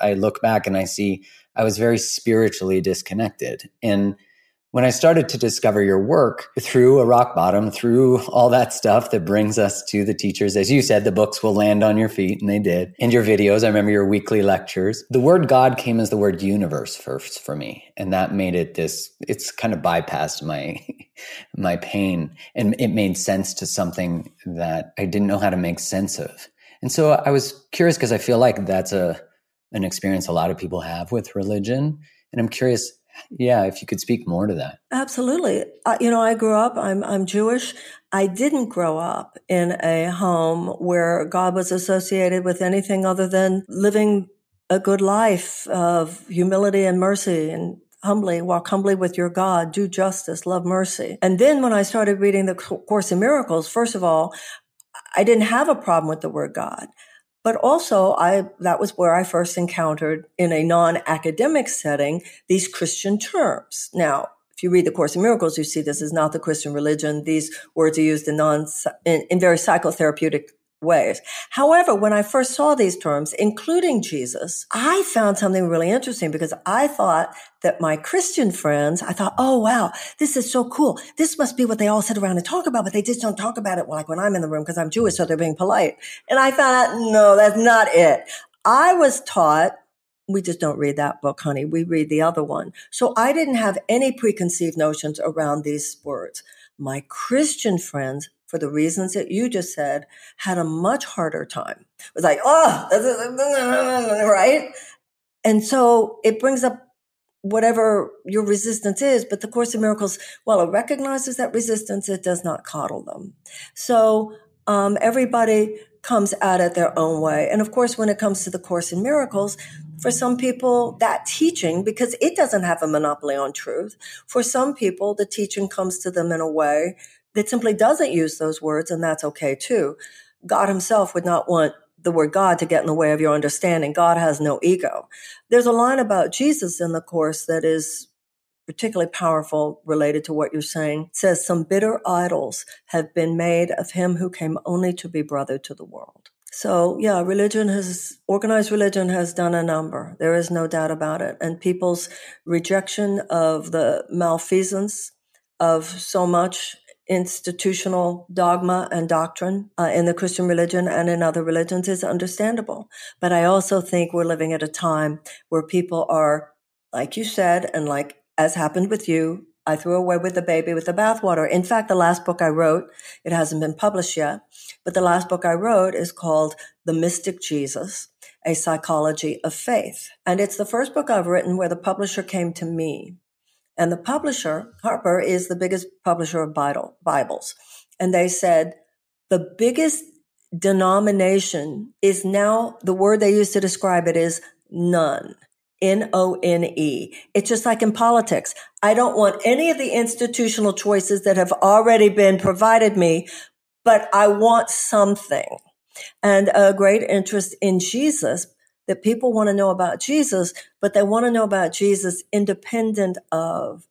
I, look back and I see I was very spiritually disconnected. And when I started to discover your work through a rock bottom, through all that stuff that brings us to the teachers, as you said, the books will land on your feet, and they did. And your videos, I remember your weekly lectures. The word God came as the word universe first for me. And that made it this, it's kind of bypassed my, my pain. And it made sense to something that I didn't know how to make sense of. And so I was curious because I feel like that's a, an experience a lot of people have with religion. And I'm curious, yeah, if you could speak more to that. Absolutely. You know, I grew up, I'm, I'm Jewish. I didn't grow up in a home where God was associated with anything other than living a good life of humility and mercy and humbly, walk humbly with your God, do justice, love mercy. And then when I started reading the Course in Miracles, first of all, I didn't have a problem with the word God. But also, I, that was where I first encountered in a non-academic setting these Christian terms. Now, if you read the Course in Miracles, you see this is not the Christian religion. These words are used in non, in, in very psychotherapeutic ways. However, when I first saw these terms, including Jesus, I found something really interesting because I thought that my Christian friends, I thought, oh wow, this is so cool. This must be what they all sit around and talk about, but they just don't talk about it like when I'm in the room because I'm Jewish, so they're being polite. And I found out, no, that's not it. I was taught we just don't read that book, honey. We read the other one. So I didn't have any preconceived notions around these words. My Christian friends for the reasons that you just said, had a much harder time. It was like, oh, right? And so it brings up whatever your resistance is, but the Course in Miracles, well, it recognizes that resistance, it does not coddle them. So um, everybody comes at it their own way. And of course, when it comes to the Course in Miracles, for some people, that teaching, because it doesn't have a monopoly on truth, for some people, the teaching comes to them in a way that simply doesn't use those words, and that's okay too. God himself would not want the word God to get in the way of your understanding. God has no ego. There's a line about Jesus in the Course that is particularly powerful related to what you're saying. It says, Some bitter idols have been made of him who came only to be brother to the world. So, yeah, religion has, organized religion has done a number. There is no doubt about it. And people's rejection of the malfeasance of so much institutional dogma and doctrine uh, in the Christian religion and in other religions is understandable. But I also think we're living at a time where people are, like you said, and like as happened with you, I threw away with the baby with the bathwater. In fact, the last book I wrote, it hasn't been published yet, but the last book I wrote is called The Mystic Jesus, A Psychology of Faith. And it's the first book I've written where the publisher came to me and the publisher, Harper, is the biggest publisher of Bible, Bibles. And they said the biggest denomination is now the word they use to describe it is none. N O N E. It's just like in politics. I don't want any of the institutional choices that have already been provided me, but I want something. And a great interest in Jesus that people want to know about Jesus, but they want to know about Jesus independent of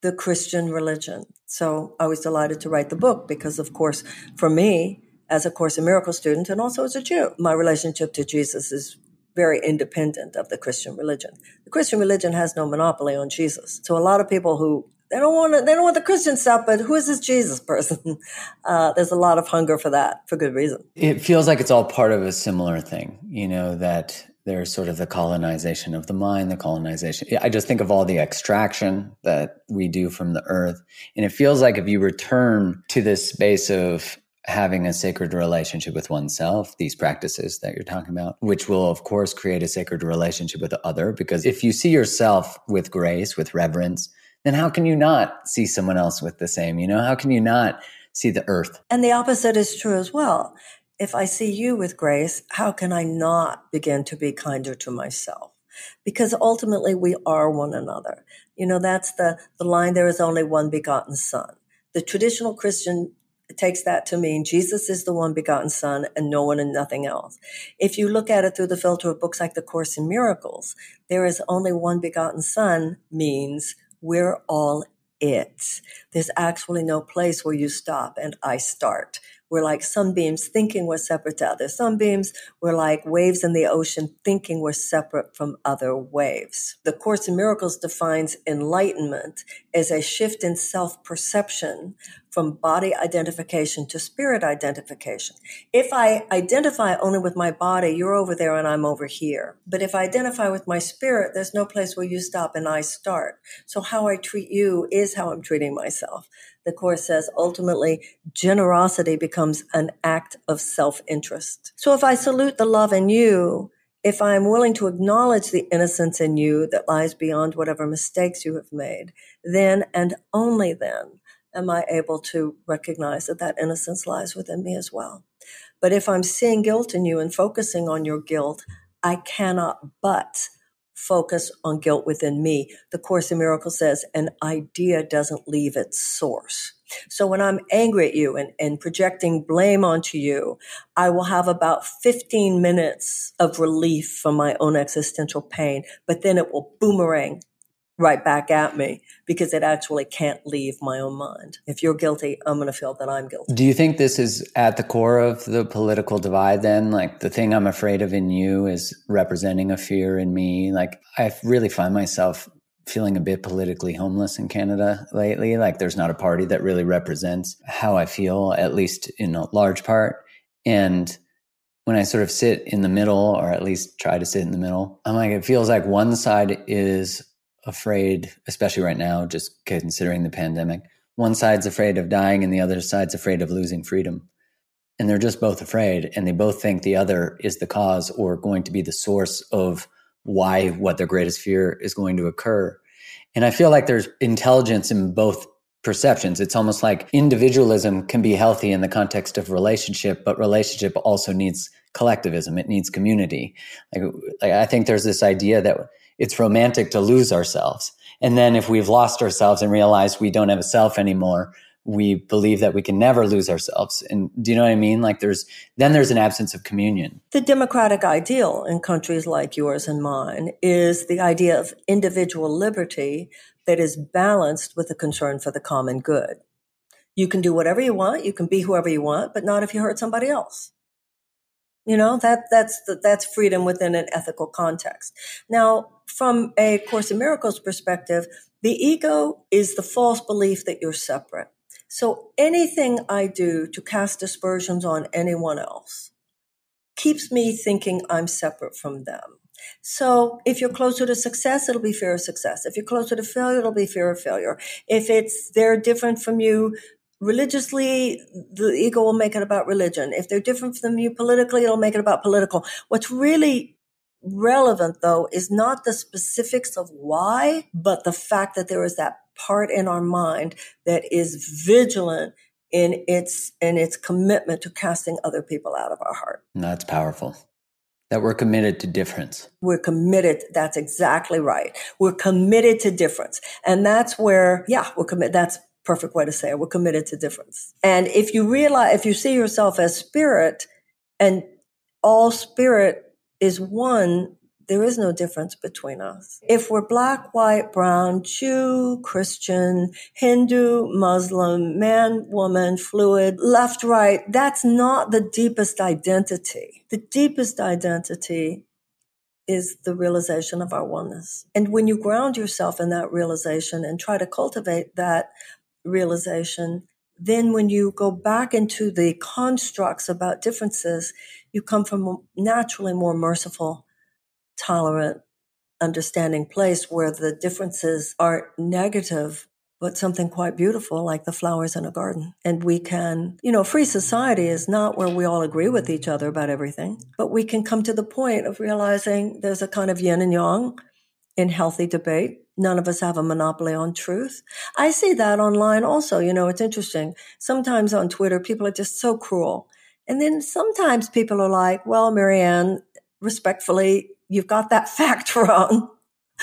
the Christian religion. So I was delighted to write the book because, of course, for me, as a Course in Miracle student and also as a Jew, my relationship to Jesus is very independent of the Christian religion. The Christian religion has no monopoly on Jesus. So a lot of people who they don't want to, they don't want the Christian stuff, but who is this Jesus person? Uh, there's a lot of hunger for that for good reason. It feels like it's all part of a similar thing, you know, that there's sort of the colonization of the mind, the colonization. I just think of all the extraction that we do from the earth. And it feels like if you return to this space of having a sacred relationship with oneself, these practices that you're talking about, which will, of course, create a sacred relationship with the other. Because if you see yourself with grace, with reverence, then how can you not see someone else with the same? You know, how can you not see the earth? And the opposite is true as well if I see you with grace, how can I not begin to be kinder to myself? Because ultimately we are one another. You know, that's the, the line, there is only one begotten son. The traditional Christian takes that to mean Jesus is the one begotten son and no one and nothing else. If you look at it through the filter of books like The Course in Miracles, there is only one begotten son means we're all it. There's actually no place where you stop and I start. We're like sunbeams thinking we're separate to other sunbeams. We're like waves in the ocean thinking we're separate from other waves. The Course in Miracles defines enlightenment as a shift in self perception from body identification to spirit identification. If I identify only with my body, you're over there and I'm over here. But if I identify with my spirit, there's no place where you stop and I start. So how I treat you is how I'm treating myself the Course says ultimately generosity becomes an act of self interest. So if I salute the love in you, if I'm willing to acknowledge the innocence in you that lies beyond whatever mistakes you have made, then and only then am I able to recognize that that innocence lies within me as well. But if I'm seeing guilt in you and focusing on your guilt, I cannot but focus on guilt within me. The Course in Miracles says an idea doesn't leave its source. So when I'm angry at you and, and projecting blame onto you, I will have about 15 minutes of relief from my own existential pain, but then it will boomerang right back at me because it actually can't leave my own mind. If you're guilty, I'm going to feel that I'm guilty. Do you think this is at the core of the political divide then? Like the thing I'm afraid of in you is representing a fear in me. Like I really find myself feeling a bit politically homeless in Canada lately. Like there's not a party that really represents how I feel, at least in a large part. And when I sort of sit in the middle, or at least try to sit in the middle, I'm like, it feels like one side is afraid, especially right now, just considering the pandemic. One side's afraid of dying and the other side's afraid of losing freedom. And they're just both afraid and they both think the other is the cause or going to be the source of why what their greatest fear is going to occur. And I feel like there's intelligence in both perceptions. It's almost like individualism can be healthy in the context of relationship, but relationship also needs collectivism. It needs community. Like, I think there's this idea that it's romantic to lose ourselves. And then if we've lost ourselves and realize we don't have a self anymore, we believe that we can never lose ourselves. And do you know what I mean? Like there's, then there's an absence of communion. The democratic ideal in countries like yours and mine is the idea of individual liberty that is balanced with a concern for the common good. You can do whatever you want. You can be whoever you want, but not if you hurt somebody else. You know, that, that's, the, that's freedom within an ethical context. Now, from a Course in Miracles perspective, the ego is the false belief that you're separate. So anything I do to cast aspersions on anyone else keeps me thinking I'm separate from them. So if you're closer to success, it'll be fear of success. If you're closer to failure, it'll be fear of failure. If it's they're different from you religiously, the ego will make it about religion. If they're different from you politically, it'll make it about political. What's really relevant though is not the specifics of why, but the fact that there is that part in our mind that is vigilant in its in its commitment to casting other people out of our heart. That's powerful. That we're committed to difference. We're committed. That's exactly right. We're committed to difference. And that's where, yeah, we're committed. That's perfect way to say it. We're committed to difference. And if you realize, if you see yourself as spirit and all spirit is one, there is no difference between us. If we're black, white, brown, Jew, Christian, Hindu, Muslim, man, woman, fluid, left, right, that's not the deepest identity. The deepest identity is the realization of our oneness. And when you ground yourself in that realization and try to cultivate that realization, then when you go back into the constructs about differences, you come from a naturally more merciful tolerant, understanding place where the differences are negative but something quite beautiful like the flowers in a garden. And we can, you know, free society is not where we all agree with each other about everything, but we can come to the point of realizing there's a kind of yin and yang in healthy debate. None of us have a monopoly on truth. I see that online also. You know, it's interesting. Sometimes on Twitter, people are just so cruel. And then sometimes people are like, well, Marianne, respectfully, you've got that fact wrong.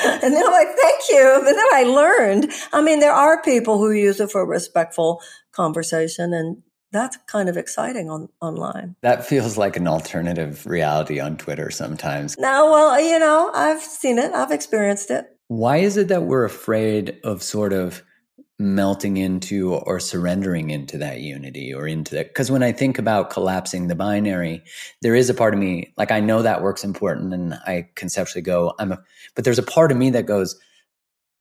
And then I'm like, thank you. And then I learned. I mean, there are people who use it for respectful conversation and that's kind of exciting on online. That feels like an alternative reality on Twitter sometimes. No, well, you know, I've seen it. I've experienced it. Why is it that we're afraid of sort of melting into or surrendering into that unity or into that because when i think about collapsing the binary there is a part of me like i know that work's important and i conceptually go i'm a but there's a part of me that goes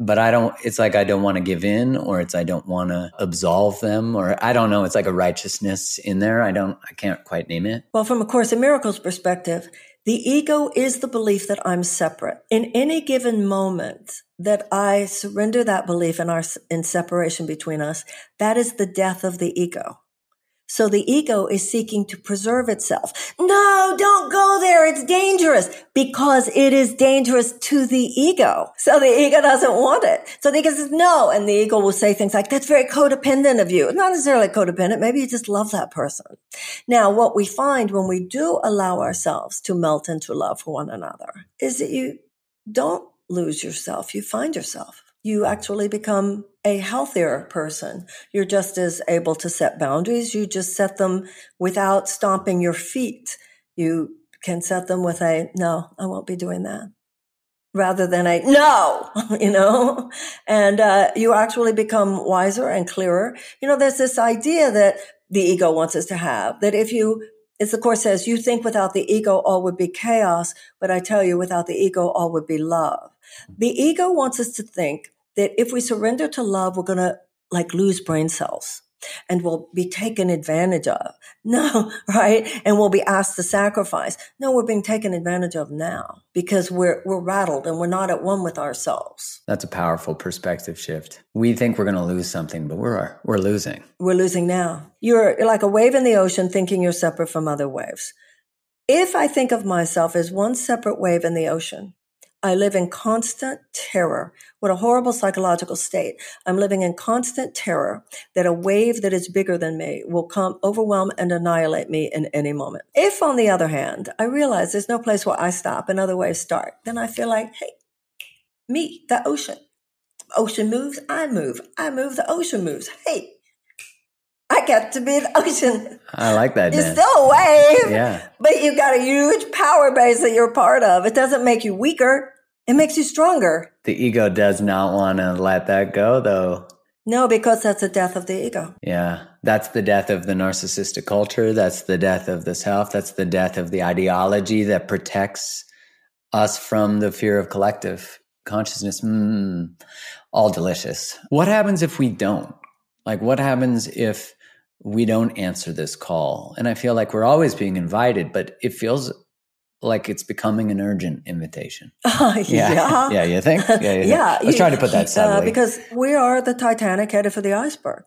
but i don't it's like i don't want to give in or it's i don't want to absolve them or i don't know it's like a righteousness in there i don't i can't quite name it. Well from a course in miracles perspective the ego is the belief that I'm separate. In any given moment that I surrender that belief in our, in separation between us, that is the death of the ego. So the ego is seeking to preserve itself. No, don't go there. It's dangerous because it is dangerous to the ego. So the ego doesn't want it. So the ego says no. And the ego will say things like, that's very codependent of you. Not necessarily codependent. Maybe you just love that person. Now, what we find when we do allow ourselves to melt into love for one another is that you don't lose yourself. You find yourself you actually become a healthier person. You're just as able to set boundaries. You just set them without stomping your feet. You can set them with a, no, I won't be doing that rather than a no, you know, and uh, you actually become wiser and clearer. You know, there's this idea that the ego wants us to have that if you, as the course says, you think without the ego, all would be chaos. But I tell you, without the ego, all would be love. The ego wants us to think that if we surrender to love, we're going to like lose brain cells and we'll be taken advantage of. No, right? And we'll be asked to sacrifice. No, we're being taken advantage of now because we're, we're rattled and we're not at one with ourselves. That's a powerful perspective shift. We think we're going to lose something, but we're, we're losing. We're losing now. You're like a wave in the ocean thinking you're separate from other waves. If I think of myself as one separate wave in the ocean, I live in constant terror. What a horrible psychological state. I'm living in constant terror that a wave that is bigger than me will come, overwhelm, and annihilate me in any moment. If, on the other hand, I realize there's no place where I stop and other waves start, then I feel like, hey, me, the ocean. Ocean moves, I move. I move, the ocean moves. Hey, I get to be the ocean. I like that. You're still a wave. Yeah. But you've got a huge power base that you're part of. It doesn't make you weaker. It makes you stronger. The ego does not want to let that go, though. No, because that's the death of the ego. Yeah. That's the death of the narcissistic culture. That's the death of the self. That's the death of the ideology that protects us from the fear of collective consciousness. Mm, all delicious. What happens if we don't? Like, what happens if we don't answer this call? And I feel like we're always being invited, but it feels like it's becoming an urgent invitation. Uh, yeah. yeah. Yeah. You think? Yeah. You yeah. I was trying to put that subtly. Uh, because we are the Titanic headed for the iceberg.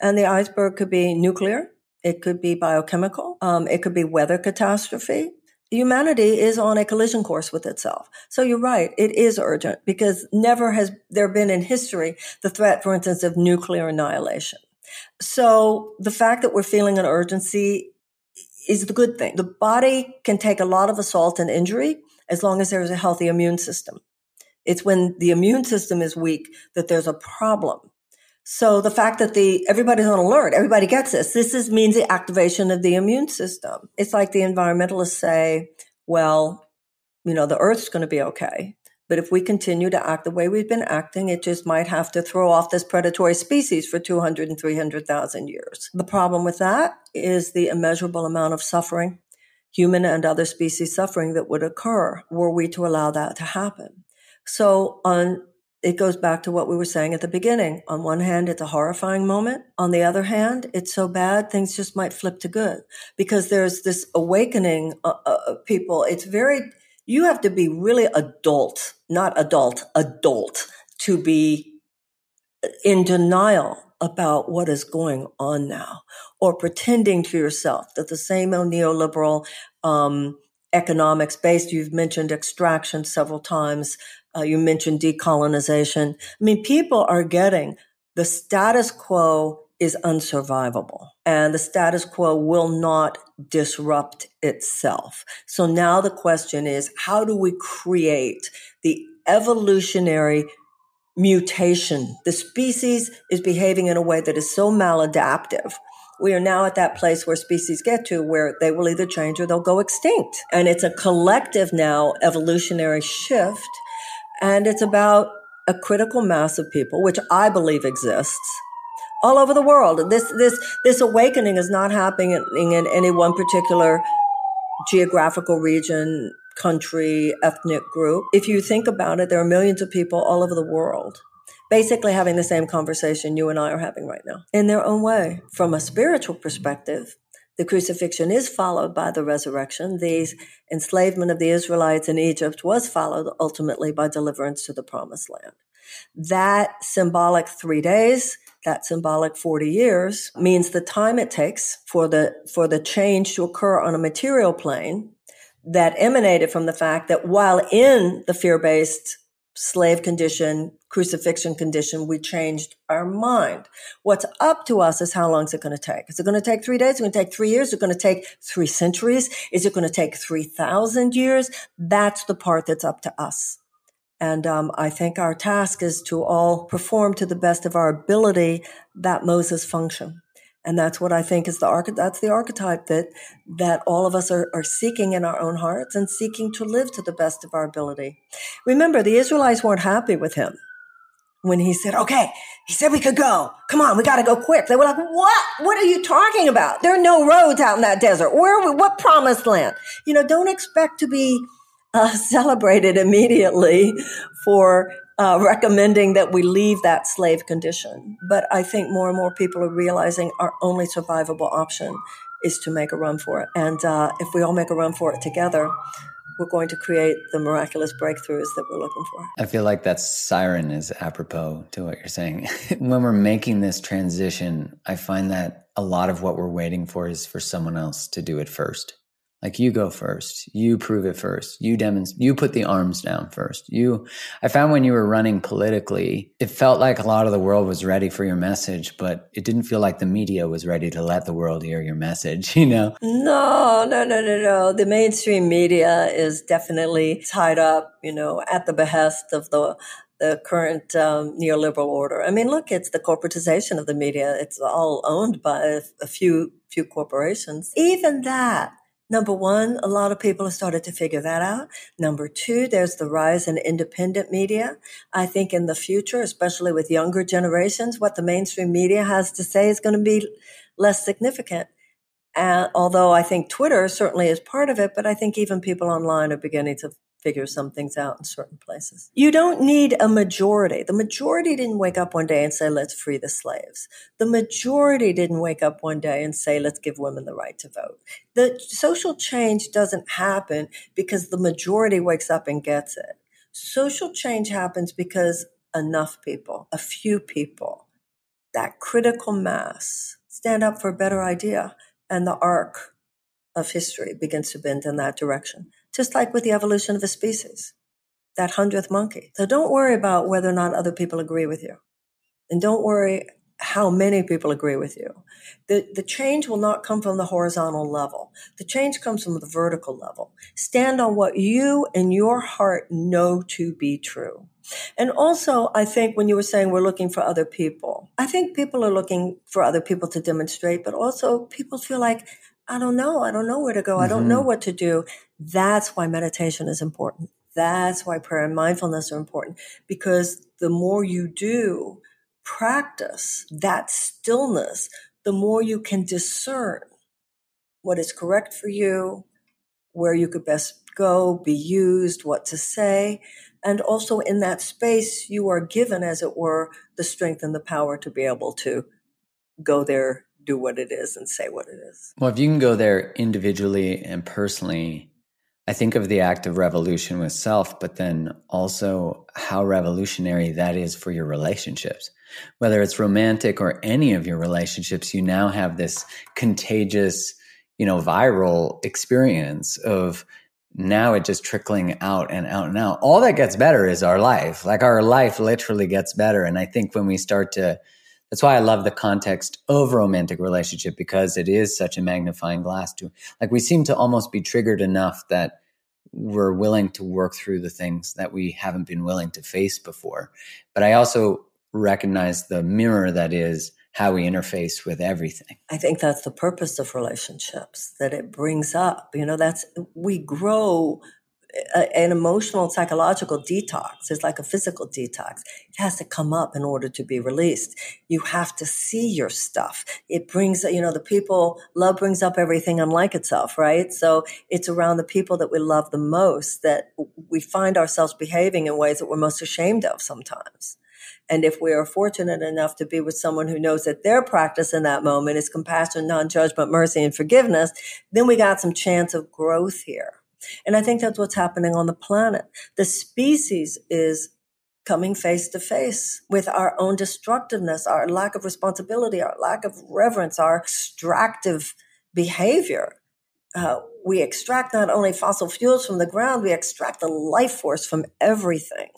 And the iceberg could be nuclear. It could be biochemical. Um, it could be weather catastrophe. Humanity is on a collision course with itself. So you're right. It is urgent because never has there been in history the threat, for instance, of nuclear annihilation. So the fact that we're feeling an urgency is the good thing. The body can take a lot of assault and injury as long as there's a healthy immune system. It's when the immune system is weak that there's a problem. So the fact that the everybody's on alert, everybody gets this. This is means the activation of the immune system. It's like the environmentalists say, well, you know, the earth's going to be okay. But if we continue to act the way we've been acting, it just might have to throw off this predatory species for 200 and 300,000 years. The problem with that is the immeasurable amount of suffering, human and other species suffering that would occur were we to allow that to happen. So on it goes back to what we were saying at the beginning. On one hand, it's a horrifying moment. On the other hand, it's so bad, things just might flip to good because there's this awakening of uh, uh, people. It's very You have to be really adult, not adult, adult to be in denial about what is going on now or pretending to yourself that the same old neoliberal um, economics based, you've mentioned extraction several times, uh, you mentioned decolonization. I mean, people are getting the status quo is unsurvivable and the status quo will not disrupt itself. So now the question is, how do we create the evolutionary mutation? The species is behaving in a way that is so maladaptive. We are now at that place where species get to where they will either change or they'll go extinct. And it's a collective now evolutionary shift. And it's about a critical mass of people, which I believe exists all over the world. This, this, this awakening is not happening in, any one particular geographical region, country, ethnic group. If you think about it, there are millions of people all over the world basically having the same conversation you and I are having right now in their own way. From a spiritual perspective, the crucifixion is followed by the resurrection. The enslavement of the Israelites in Egypt was followed ultimately by deliverance to the promised land. That symbolic three days, that symbolic 40 years means the time it takes for the, for the change to occur on a material plane that emanated from the fact that while in the fear-based slave condition, crucifixion condition, we changed our mind. What's up to us is how long is it going to take? Is it going to take three days? Is it going to take three years? Is it going to take three centuries? Is it going to take 3,000 years? That's the part that's up to us. And um, I think our task is to all perform to the best of our ability that Moses function. And that's what I think is the arch- that's the archetype that that all of us are, are seeking in our own hearts and seeking to live to the best of our ability. Remember, the Israelites weren't happy with him when he said, okay, he said we could go. Come on, we got to go quick. They were like, what? What are you talking about? There are no roads out in that desert. Where are we? What promised land? You know, don't expect to be uh, celebrated immediately for uh, recommending that we leave that slave condition. But I think more and more people are realizing our only survivable option is to make a run for it. And uh, if we all make a run for it together, we're going to create the miraculous breakthroughs that we're looking for. I feel like that siren is apropos to what you're saying. when we're making this transition, I find that a lot of what we're waiting for is for someone else to do it first. Like you go first. You prove it first. You demonstrate, you put the arms down first. You, I found when you were running politically, it felt like a lot of the world was ready for your message, but it didn't feel like the media was ready to let the world hear your message, you know? No, no, no, no, no. The mainstream media is definitely tied up, you know, at the behest of the, the current um, neoliberal order. I mean, look, it's the corporatization of the media. It's all owned by a, a few few corporations. Even that Number one, a lot of people have started to figure that out. Number two, there's the rise in independent media. I think in the future, especially with younger generations, what the mainstream media has to say is going to be less significant. Uh, although I think Twitter certainly is part of it, but I think even people online are beginning to figure some things out in certain places. You don't need a majority. The majority didn't wake up one day and say, let's free the slaves. The majority didn't wake up one day and say, let's give women the right to vote. The social change doesn't happen because the majority wakes up and gets it. Social change happens because enough people, a few people, that critical mass stand up for a better idea and the arc of history begins to bend in that direction just like with the evolution of a species, that hundredth monkey. So don't worry about whether or not other people agree with you. And don't worry how many people agree with you. The, the change will not come from the horizontal level. The change comes from the vertical level. Stand on what you and your heart know to be true. And also, I think when you were saying we're looking for other people, I think people are looking for other people to demonstrate, but also people feel like I don't know. I don't know where to go. Mm-hmm. I don't know mm-hmm. what to do. That's why meditation is important. That's why prayer and mindfulness are important because the more you do practice that stillness, the more you can discern what is correct for you, where you could best go, be used, what to say. And also in that space, you are given, as it were, the strength and the power to be able to go there do what it is and say what it is. Well, if you can go there individually and personally, I think of the act of revolution with self, but then also how revolutionary that is for your relationships. Whether it's romantic or any of your relationships, you now have this contagious, you know, viral experience of now it just trickling out and out and out. All that gets better is our life. Like our life literally gets better. And I think when we start to, that's why I love the context of romantic relationship because it is such a magnifying glass to like we seem to almost be triggered enough that we're willing to work through the things that we haven't been willing to face before. But I also recognize the mirror that is how we interface with everything. I think that's the purpose of relationships that it brings up. You know, that's we grow a, an emotional psychological detox is like a physical detox. It has to come up in order to be released. You have to see your stuff. It brings, you know, the people, love brings up everything unlike itself, right? So it's around the people that we love the most that we find ourselves behaving in ways that we're most ashamed of sometimes. And if we are fortunate enough to be with someone who knows that their practice in that moment is compassion, non-judgment, mercy, and forgiveness, then we got some chance of growth here. And I think that's what's happening on the planet. The species is coming face to face with our own destructiveness, our lack of responsibility, our lack of reverence, our extractive behavior. Uh, we extract not only fossil fuels from the ground, we extract the life force from everything.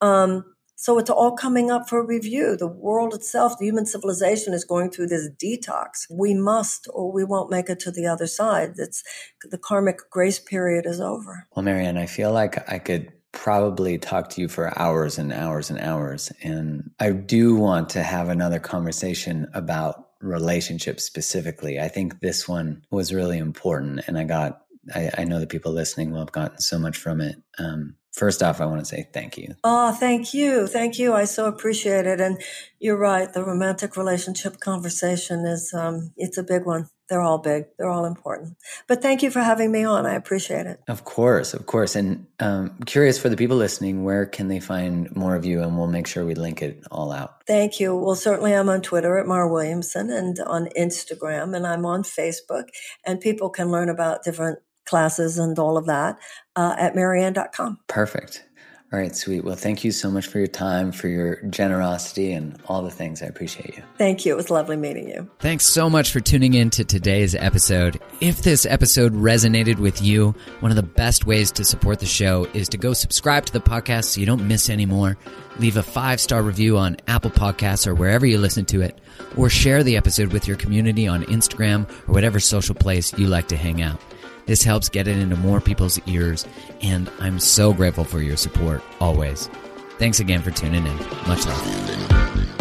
Um, so it's all coming up for review. The world itself, the human civilization is going through this detox. We must, or we won't make it to the other side. It's the karmic grace period is over. Well, Marianne, I feel like I could probably talk to you for hours and hours and hours. And I do want to have another conversation about relationships specifically. I think this one was really important and I got I, I know the people listening will have gotten so much from it. Um, First off, I want to say thank you. Oh, thank you. Thank you. I so appreciate it. And you're right. The romantic relationship conversation is, um, it's a big one. They're all big. They're all important. But thank you for having me on. I appreciate it. Of course. Of course. And um, curious for the people listening, where can they find more of you? And we'll make sure we link it all out. Thank you. Well, certainly I'm on Twitter at Mar Williamson and on Instagram and I'm on Facebook and people can learn about different classes and all of that uh, at marianne.com. Perfect. All right, sweet. Well, thank you so much for your time, for your generosity, and all the things. I appreciate you. Thank you. It was lovely meeting you. Thanks so much for tuning in to today's episode. If this episode resonated with you, one of the best ways to support the show is to go subscribe to the podcast so you don't miss any more. Leave a five star review on Apple Podcasts or wherever you listen to it, or share the episode with your community on Instagram or whatever social place you like to hang out. This helps get it into more people's ears, and I'm so grateful for your support always. Thanks again for tuning in. Much love.